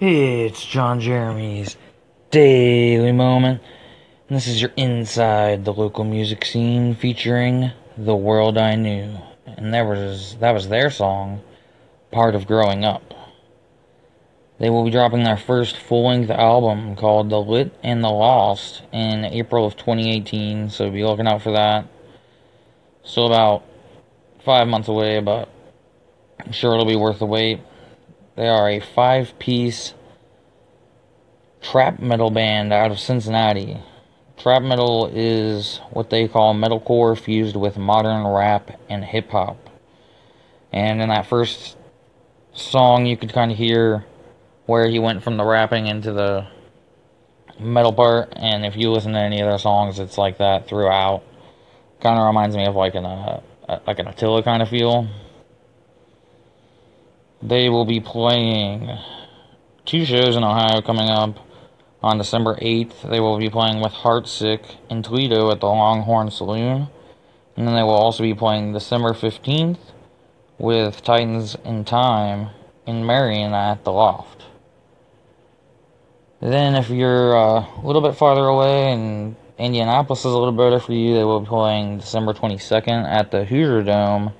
It's John Jeremy's Daily Moment this is your Inside the Local Music Scene featuring The World I Knew. And that was, that was their song, Part of Growing Up. They will be dropping their first full length album called The Lit and the Lost in April of 2018, so be looking out for that. Still about five months away, but I'm sure it'll be worth the wait. They are a five piece trap metal band out of Cincinnati. Trap metal is what they call metalcore fused with modern rap and hip hop. And in that first song, you could kind of hear where he went from the rapping into the metal part. And if you listen to any of their songs, it's like that throughout. Kind of reminds me of like an uh, like an Attila kind of feel. They will be playing two shows in Ohio coming up. On December 8th, they will be playing with Heartsick in Toledo at the Longhorn Saloon. And then they will also be playing December 15th with Titans in Time in Marion at the Loft. Then, if you're uh, a little bit farther away and Indianapolis is a little better for you, they will be playing December 22nd at the Hoosier Dome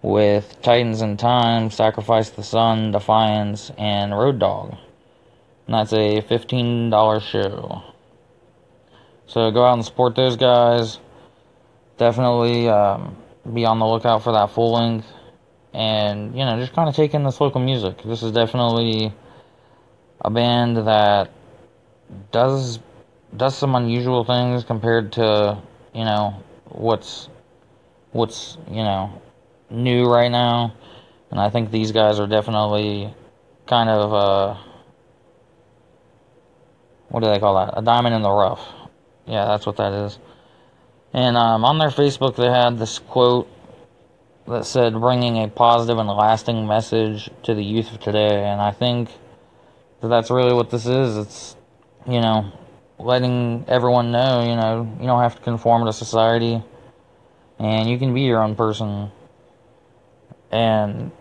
with Titans in Time, Sacrifice the Sun, Defiance, and Road Dog. And that's a $15 show. So go out and support those guys. Definitely um, be on the lookout for that full length. And, you know, just kind of take in this local music. This is definitely a band that does does some unusual things compared to, you know, what's what's, you know, new right now, and I think these guys are definitely kind of uh, what do they call that? A diamond in the rough. Yeah, that's what that is. And um, on their Facebook, they had this quote that said, "Bringing a positive and lasting message to the youth of today." And I think that that's really what this is. It's you know letting everyone know, you know, you don't have to conform to society, and you can be your own person and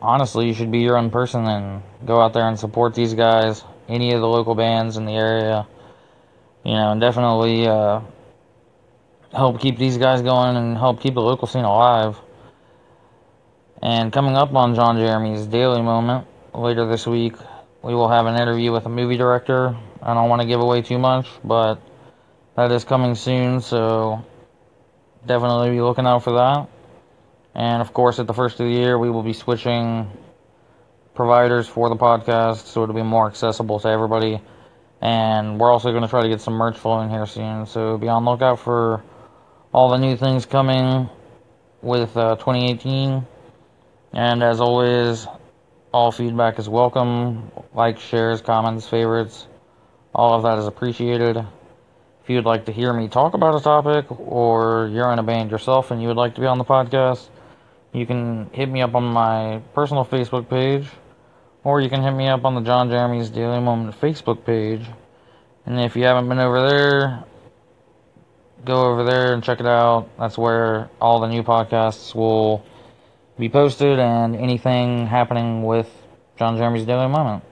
honestly, you should be your own person and go out there and support these guys, any of the local bands in the area. You know, and definitely uh, help keep these guys going and help keep the local scene alive. And coming up on John Jeremy's Daily Moment later this week, we will have an interview with a movie director. I don't want to give away too much, but that is coming soon, so definitely be looking out for that. And of course, at the first of the year, we will be switching providers for the podcast so it'll be more accessible to everybody. And we're also going to try to get some merch flowing here soon. So be on lookout for all the new things coming with uh, 2018. And as always, all feedback is welcome. Likes, shares, comments, favorites. All of that is appreciated. If you'd like to hear me talk about a topic, or you're in a band yourself and you would like to be on the podcast, you can hit me up on my personal Facebook page, or you can hit me up on the John Jeremy's Daily Moment Facebook page. And if you haven't been over there, go over there and check it out. That's where all the new podcasts will be posted and anything happening with John Jeremy's Daily Moment.